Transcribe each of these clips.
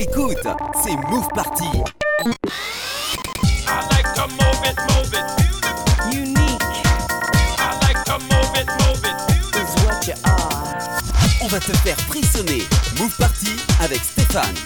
Écoute, c'est Move Party. I like to move it, move it. Unique I like to move it, move it. is what you are. On va te faire frissonner. Move Party avec Stéphane.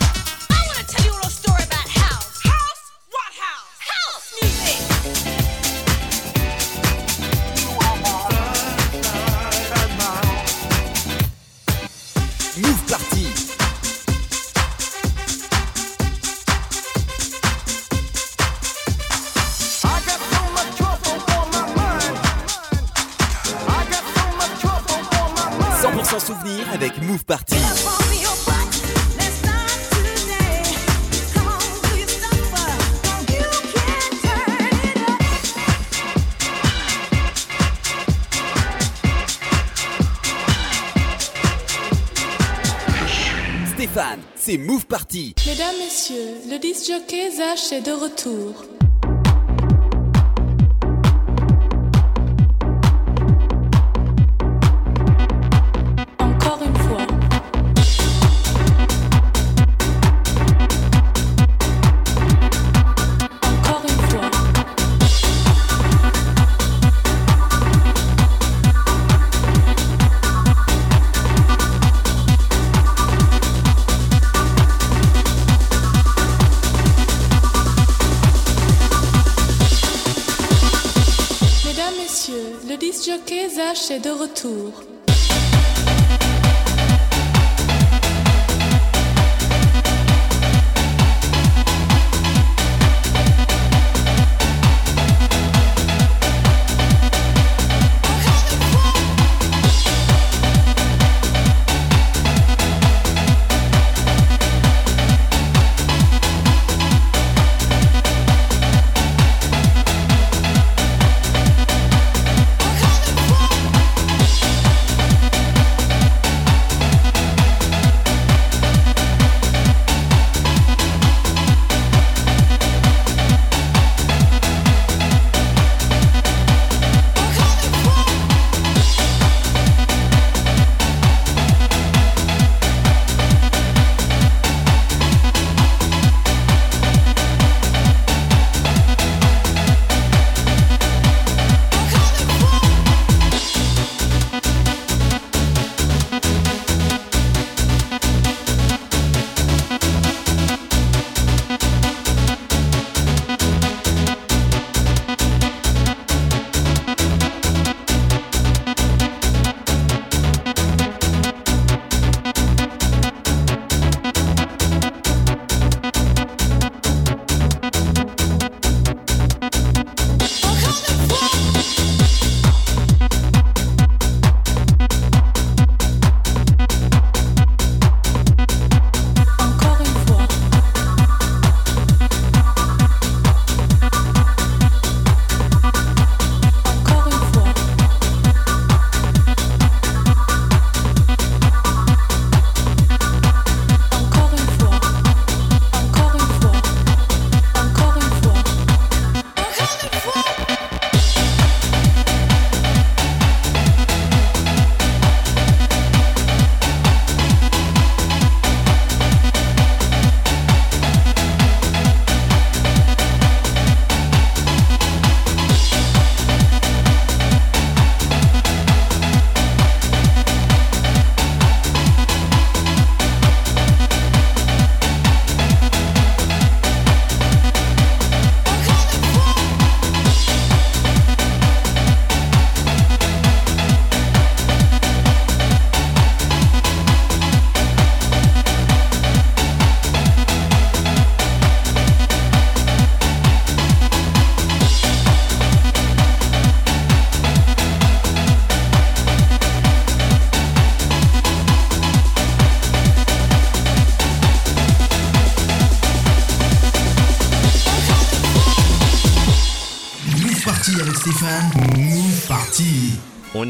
Move. Mesdames, Messieurs, le disc jockey Zach est de retour.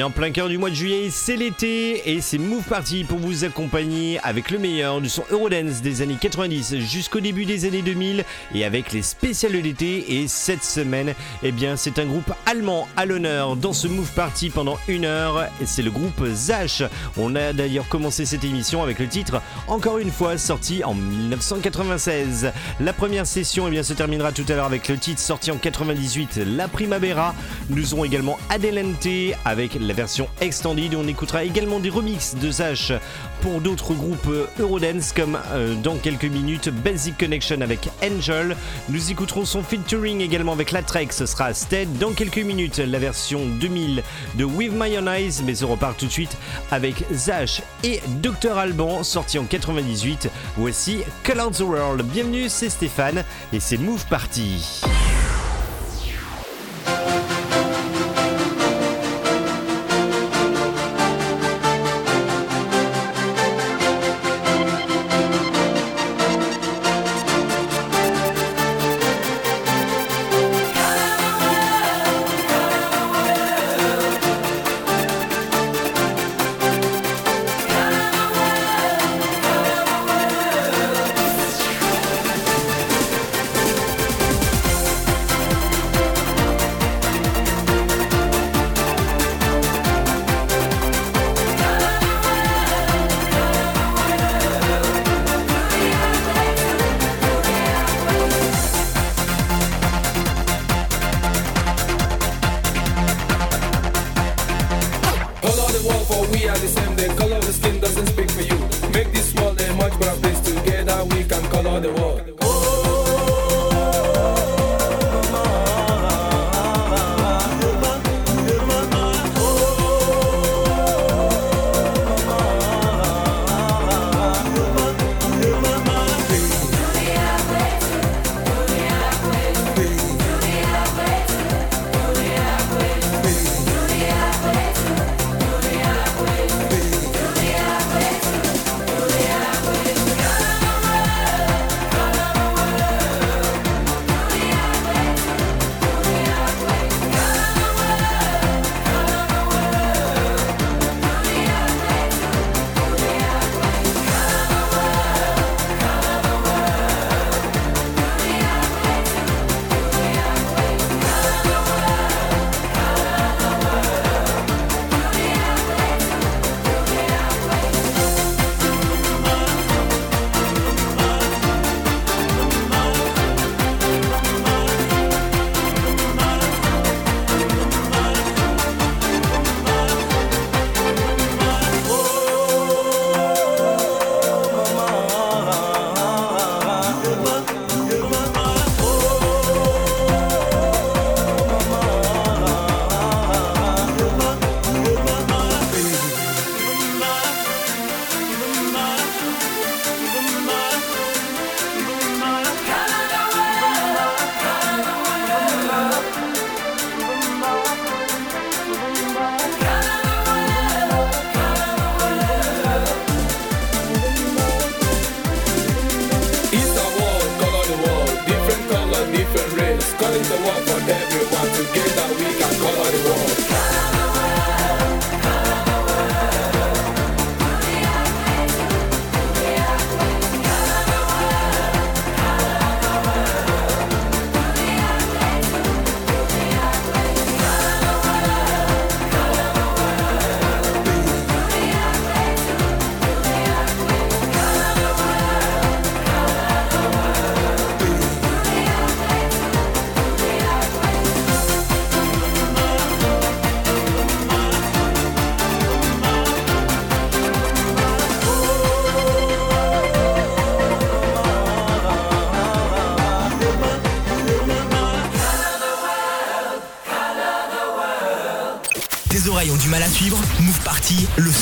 En plein cœur du mois de juillet, c'est l'été et c'est Move Party pour vous accompagner avec le meilleur du son Eurodance des années 90 jusqu'au début des années 2000 et avec les spéciales de l'été. Et cette semaine, eh bien c'est un groupe allemand à l'honneur dans ce Move Party pendant une heure et c'est le groupe Zach. On a d'ailleurs commencé cette émission avec le titre encore une fois sorti en 1996. La première session eh bien, se terminera tout à l'heure avec le titre sorti en 98 La Primavera. Nous aurons également Adelante avec la version extended. On écoutera également des remixes de Zach pour d'autres groupes Eurodance comme euh, dans quelques minutes Basic Connection avec Angel. Nous écouterons son featuring également avec la Trek, ce sera Stead. Dans quelques minutes, la version 2000 de With My Eyes, mais on repart tout de suite avec Zach et Dr Alban sorti en 98. Voici Color the World. Bienvenue, c'est Stéphane et c'est Move Party.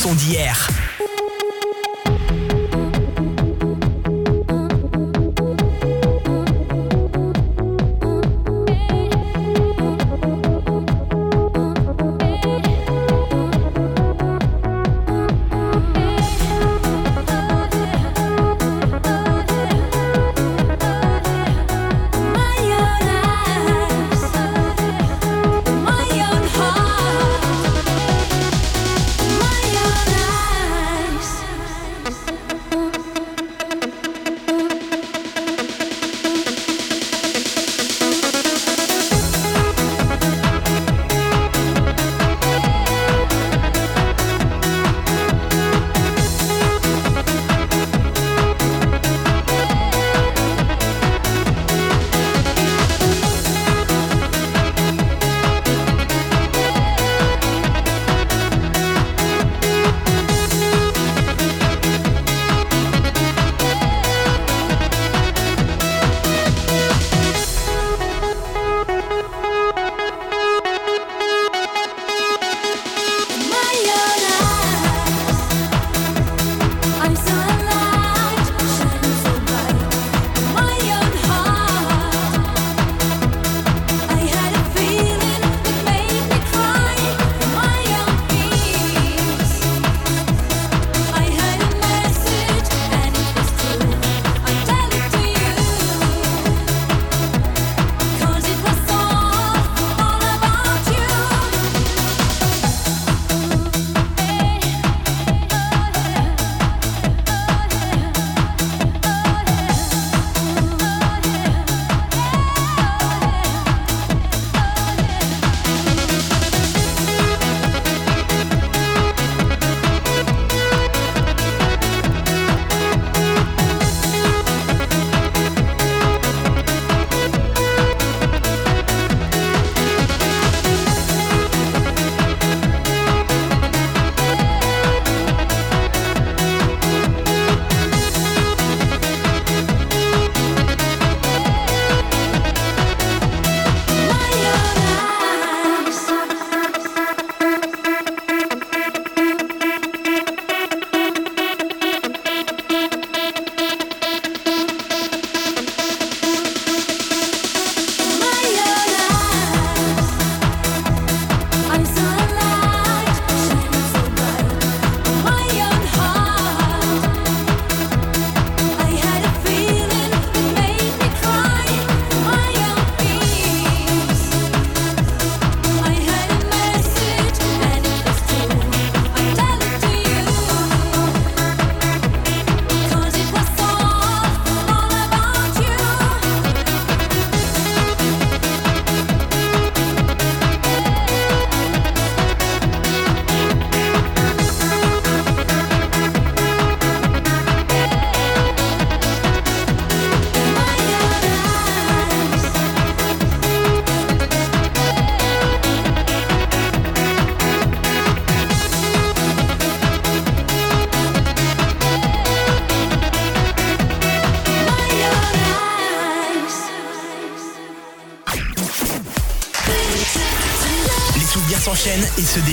Son d'hier.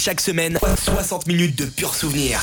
Chaque semaine 60 minutes de pur souvenir.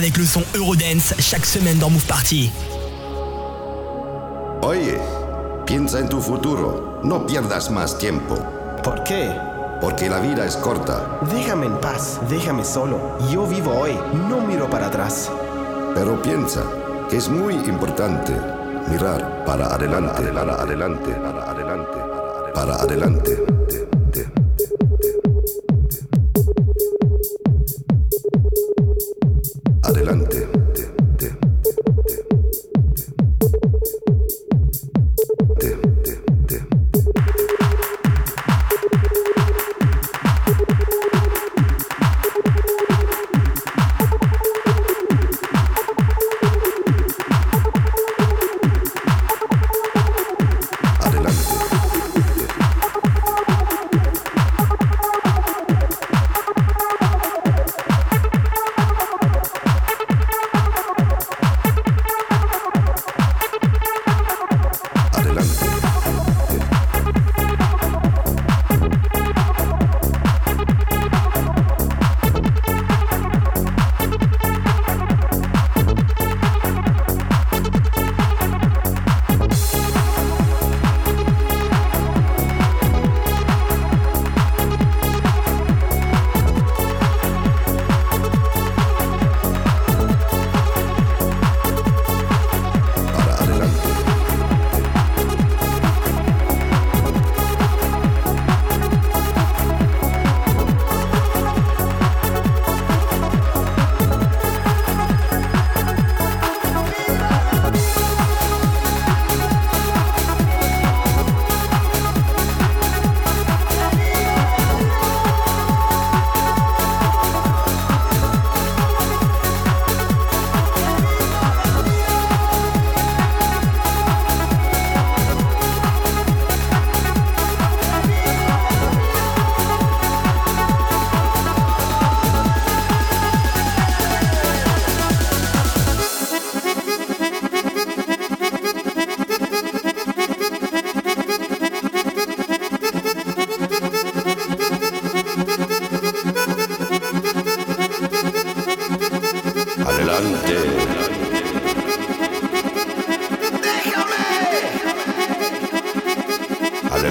Avec le son Eurodance chaque semaine dans Move Party. Oye, piensa en tu futuro. No pierdas más tiempo. ¿Por qué? Porque la vida es corta. Déjame en paz, déjame solo. Yo vivo hoy, no miro para atrás. Pero piensa que es muy importante mirar para adelante, para adelante, para adelante, para adelante. Adelante.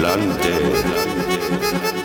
delante.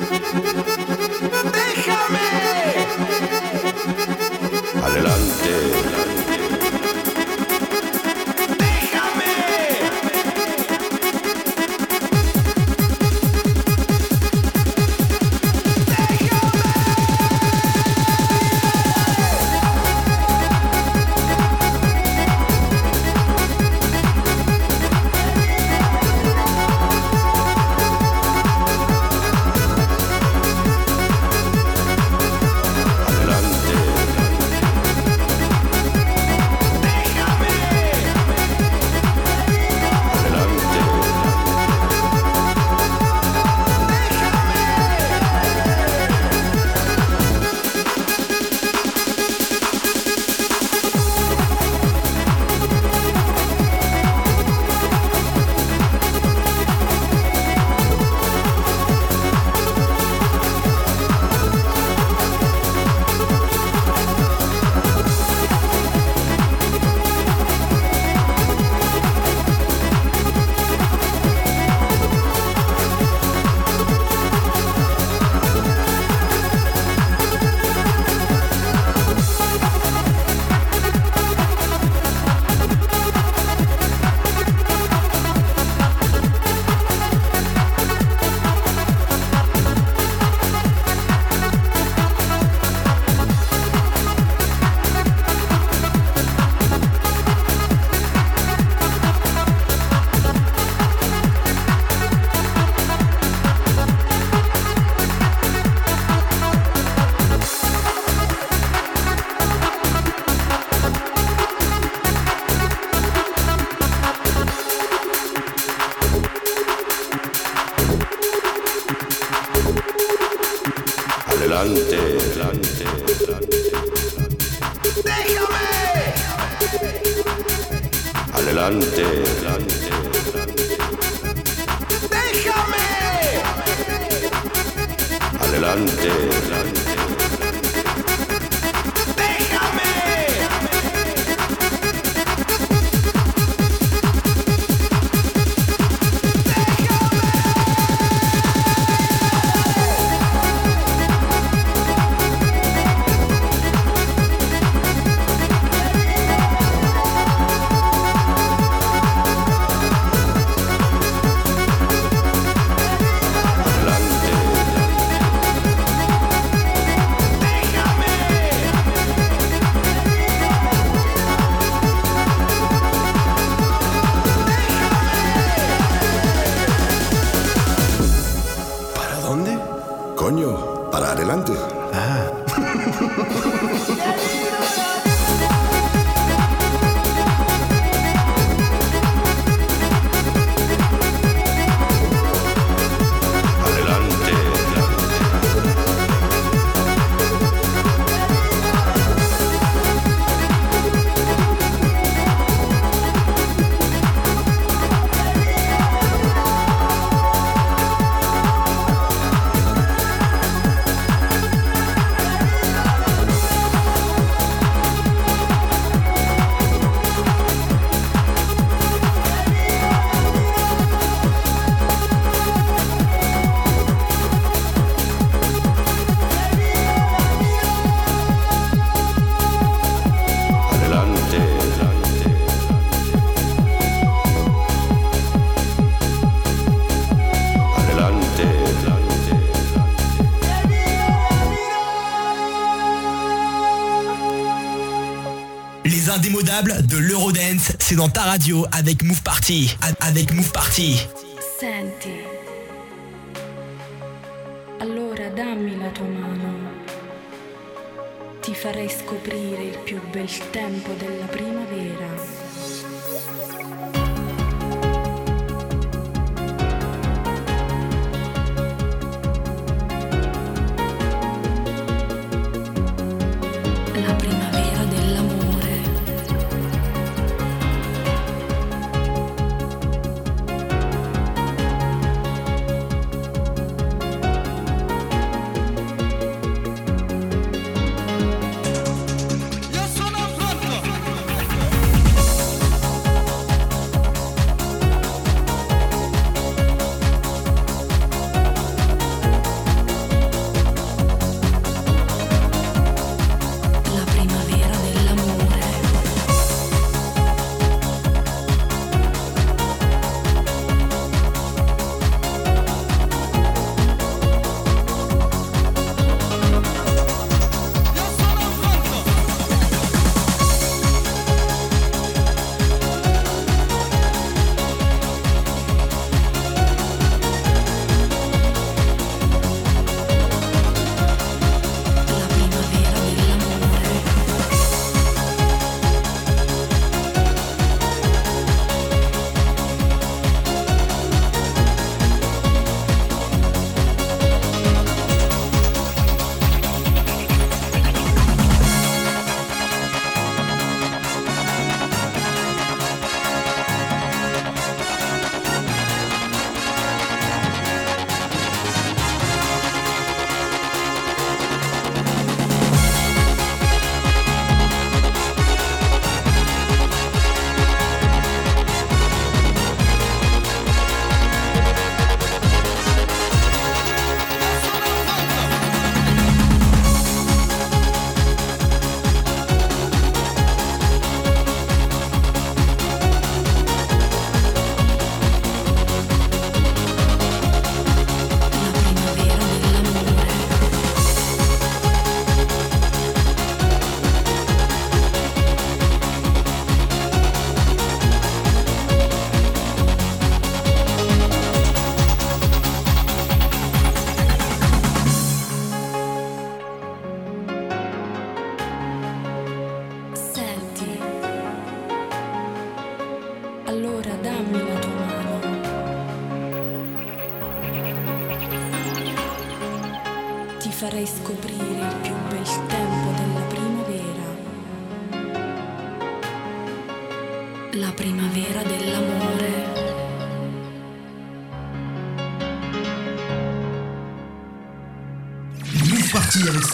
l'Eurodance, c'est dans ta radio avec Move Party. Avec Move Party. Senti, allora dammi la tua mano. Ti farei scoprire il più bel tempo della primavera.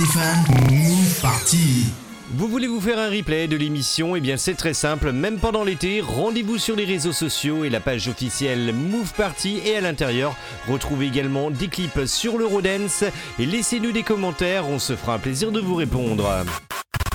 Stéphane. Move Party. Vous voulez vous faire un replay de l'émission? Eh bien c'est très simple, même pendant l'été, rendez-vous sur les réseaux sociaux et la page officielle Move Party et à l'intérieur, retrouvez également des clips sur l'Eurodance et laissez-nous des commentaires, on se fera un plaisir de vous répondre.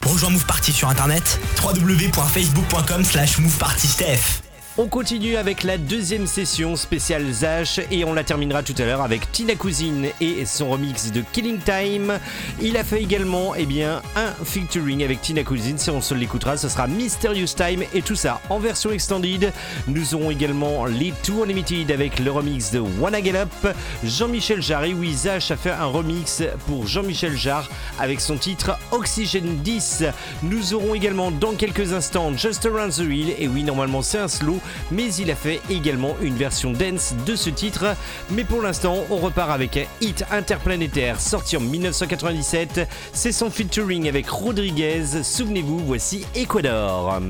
Rejoins Move Party sur internet www.facebook.com slash movepartysteph On continue avec la deuxième session spéciale Zach et on la terminera tout à l'heure avec Tina Cousine et son remix de Killing Time. Il a fait également eh bien, un featuring avec Tina Cousine, si on se l'écoutera, ce sera Mysterious Time et tout ça en version extended. Nous aurons également les Tour Limited avec le remix de Wanna Get Up. Jean-Michel Jarre et oui, Zach a fait un remix pour Jean-Michel Jarre avec son titre Oxygen 10. Nous aurons également dans quelques instants Just Around the Wheel et oui, normalement c'est un slow mais il a fait également une version dance de ce titre. Mais pour l'instant, on repart avec un hit interplanétaire sorti en 1997. C'est son featuring avec Rodriguez. Souvenez-vous, voici Ecuador.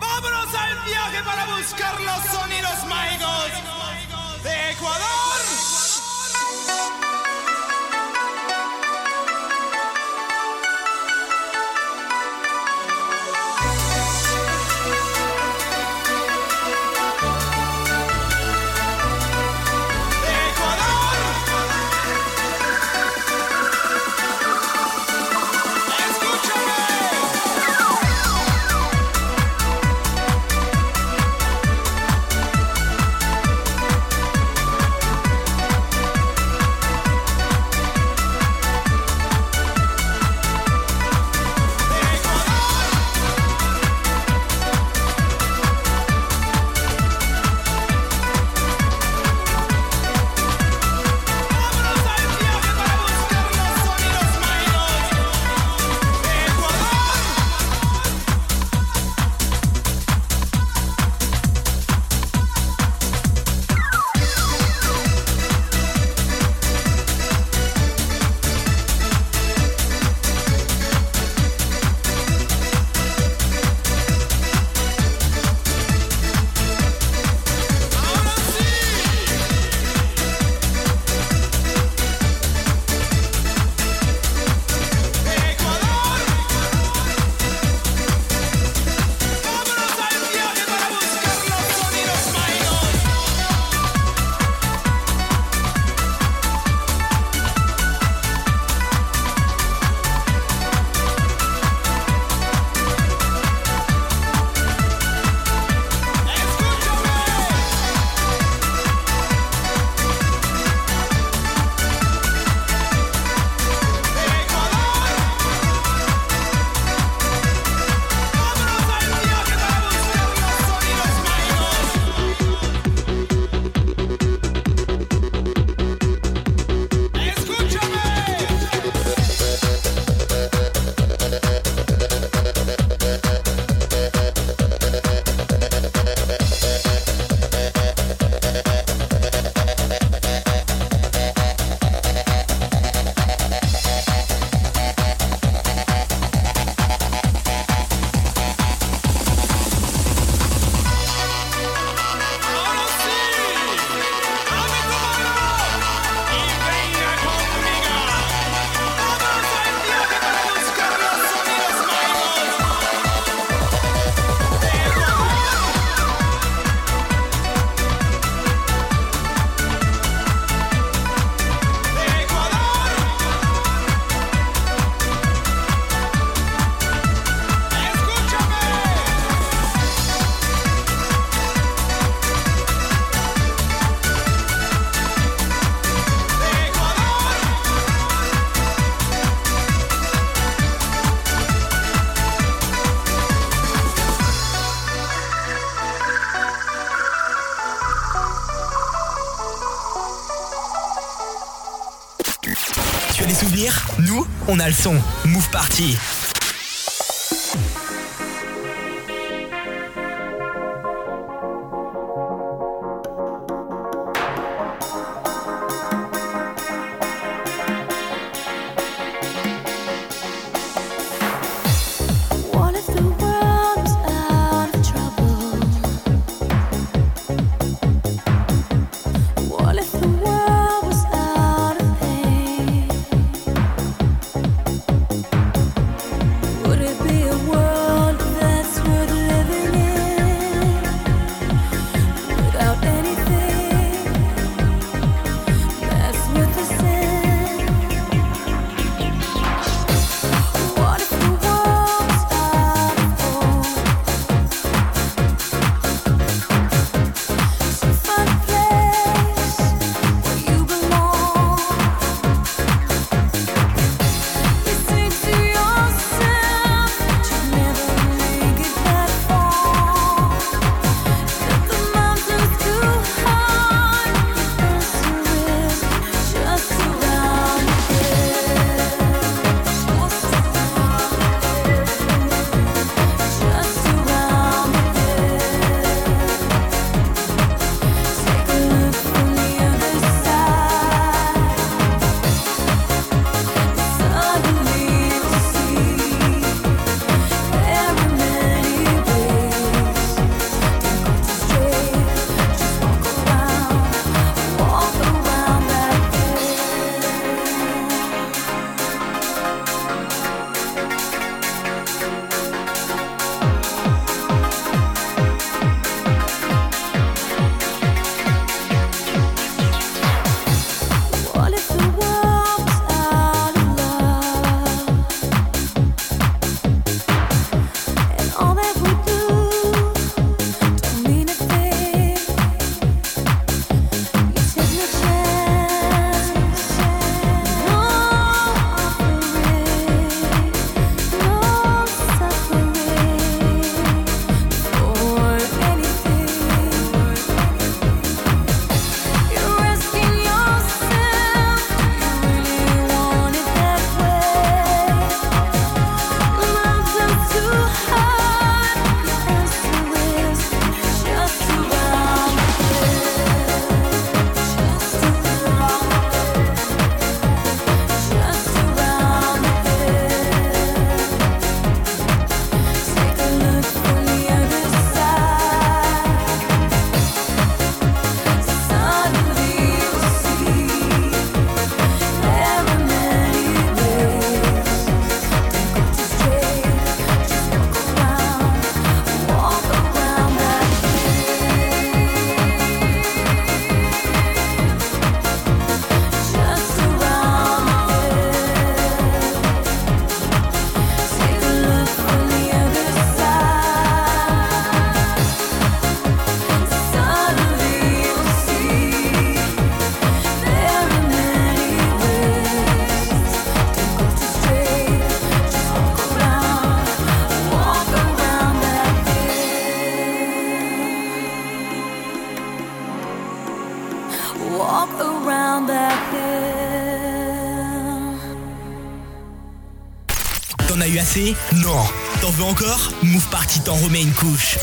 Vámonos al viaje para buscar los sonidos de Ecuador. On a le son. Move Party. Move Party t'en remet une couche.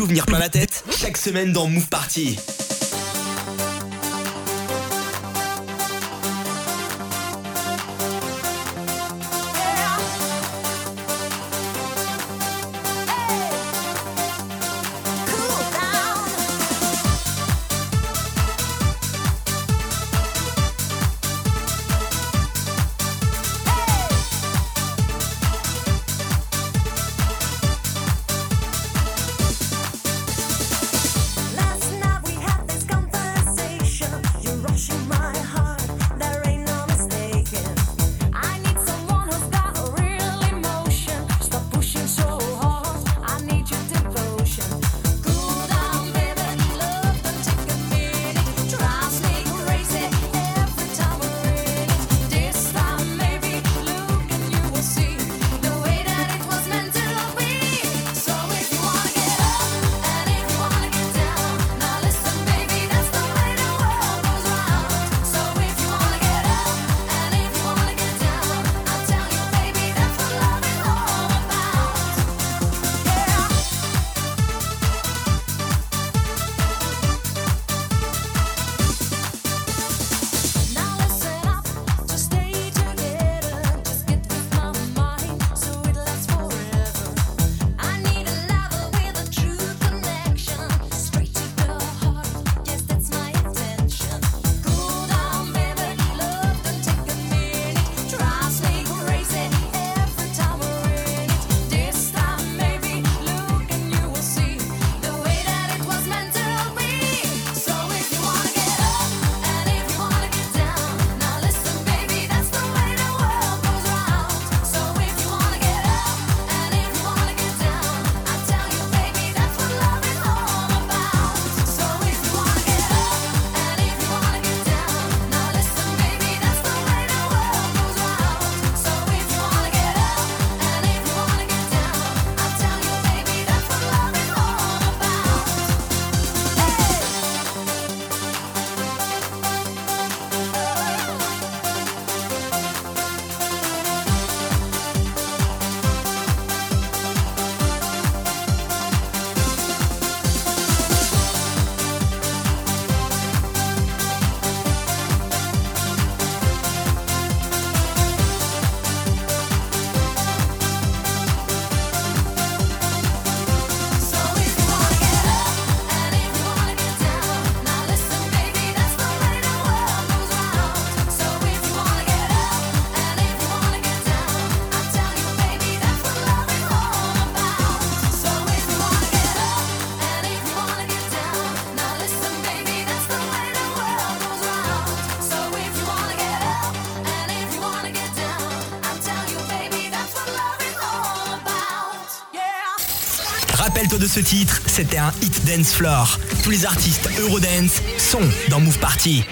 Souvenirs plein la tête, chaque semaine dans Move Party. De ce titre, c'était un hit dance floor. Tous les artistes Eurodance sont dans Move Party.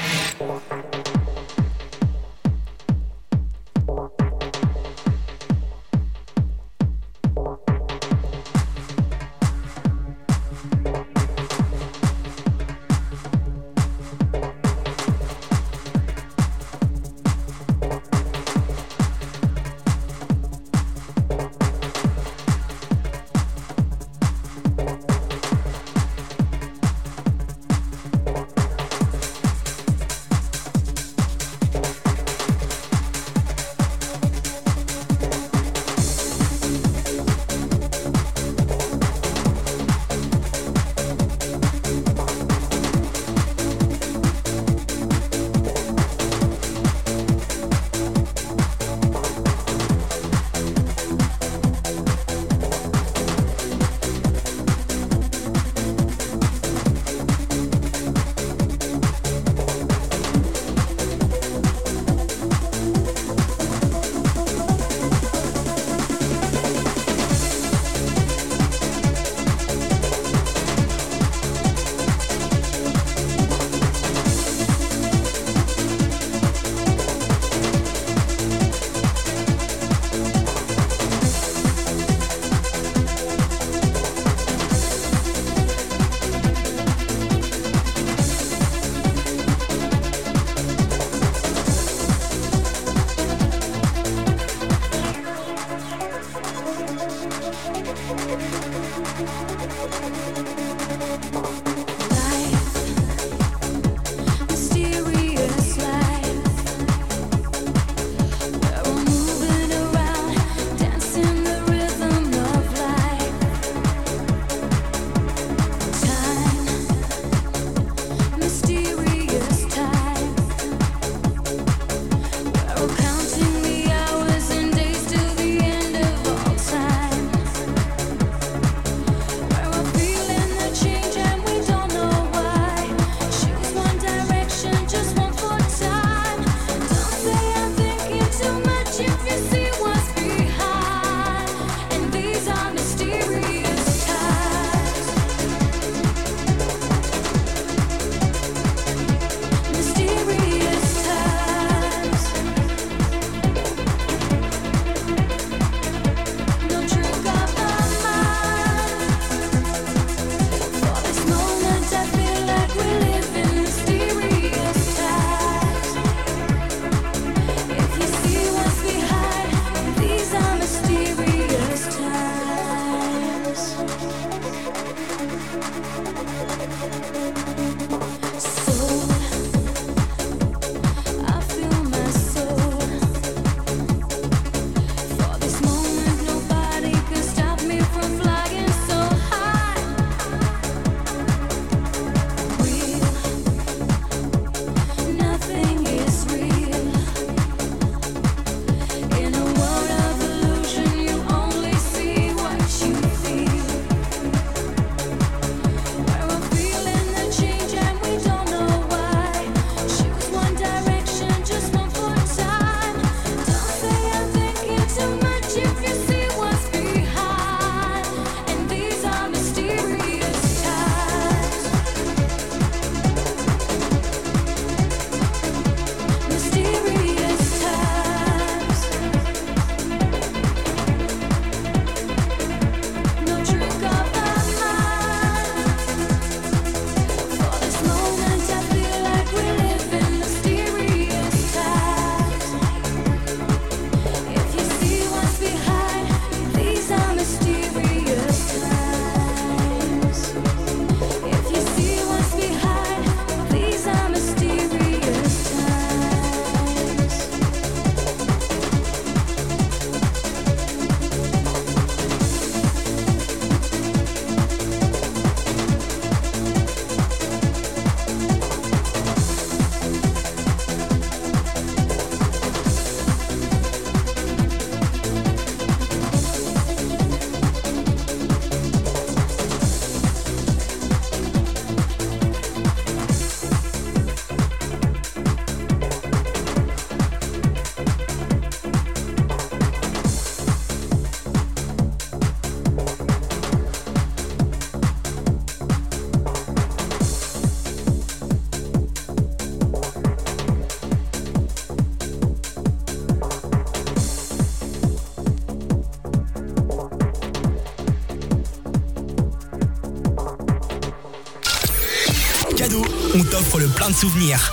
Souvenirs.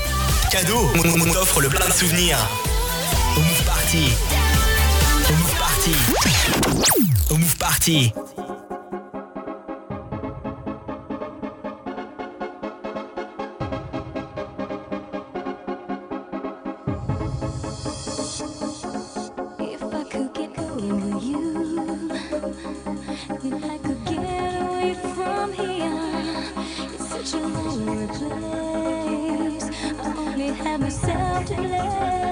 Cadeau, on, on t'offre le plein de souvenirs. Au Move Party. Au Move Party. Au Move Party. Have myself to blame.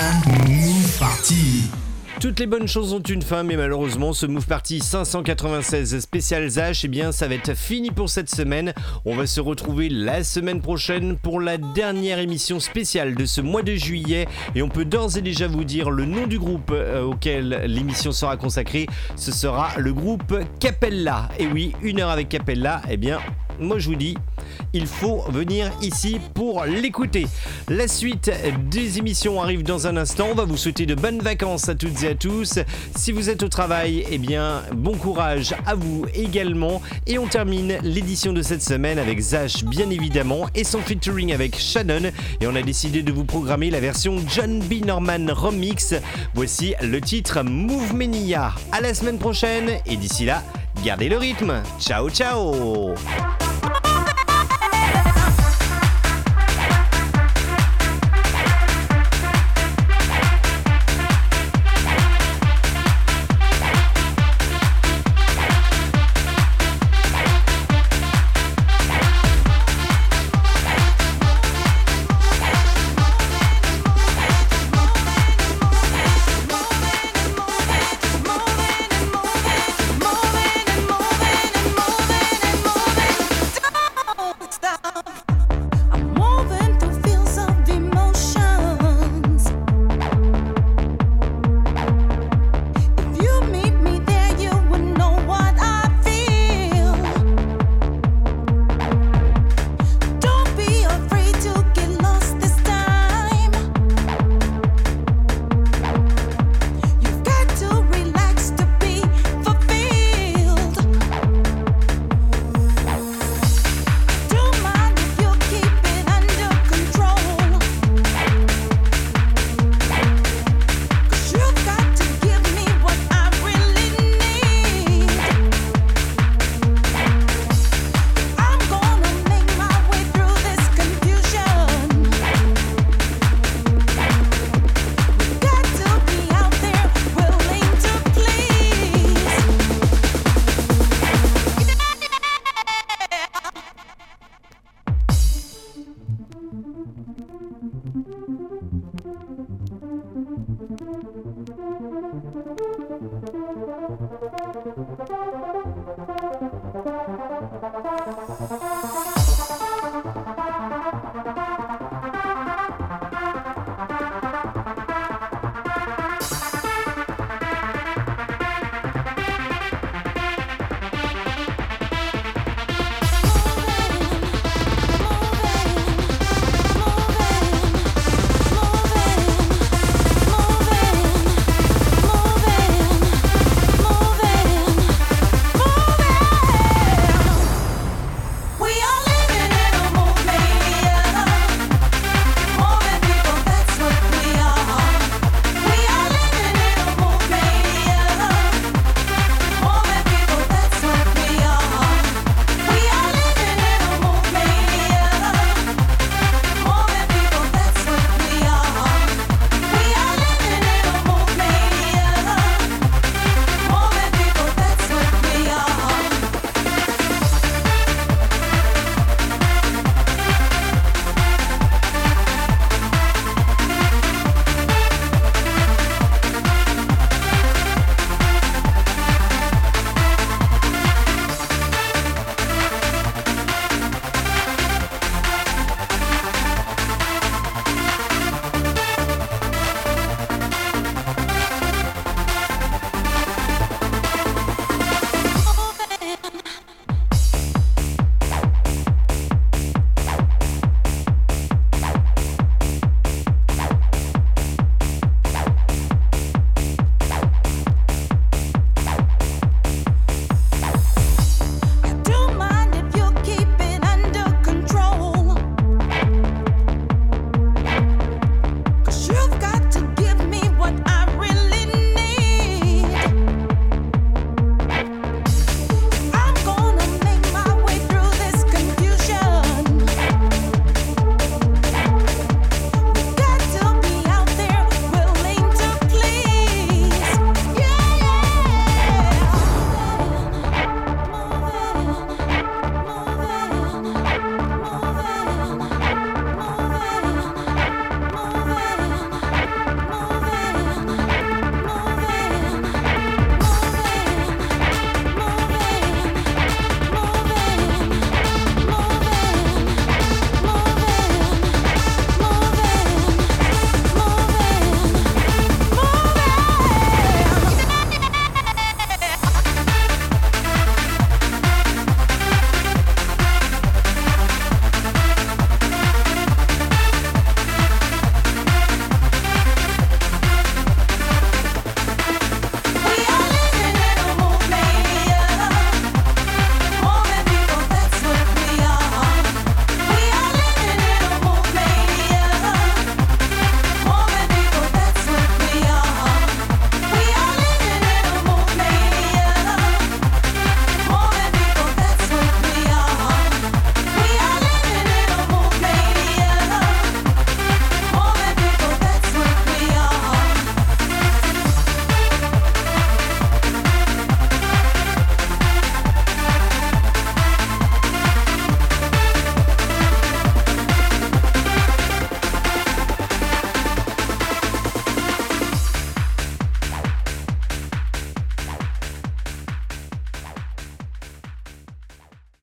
Move Party. Toutes les bonnes choses ont une fin, mais malheureusement, ce Move Party 596 spécial Zach, eh bien, ça va être fini pour cette semaine. On va se retrouver la semaine prochaine pour la dernière émission spéciale de ce mois de juillet. Et on peut d'ores et déjà vous dire le nom du groupe euh, auquel l'émission sera consacrée. Ce sera le groupe Capella. Et oui, une heure avec Capella, eh bien, moi je vous dis, il faut venir ici pour l'écouter. La suite des émissions arrive dans un instant. On va vous souhaiter de bonnes vacances à toutes et à tous. Si vous êtes au travail, eh bien, bon courage à vous également. Et on termine l'édition de cette semaine avec Zach, bien évidemment, et son featuring avec Shannon. Et on a décidé de vous programmer la version John B. Norman Remix. Voici le titre Move Mania. À la semaine prochaine. Et d'ici là, gardez le rythme. Ciao, ciao.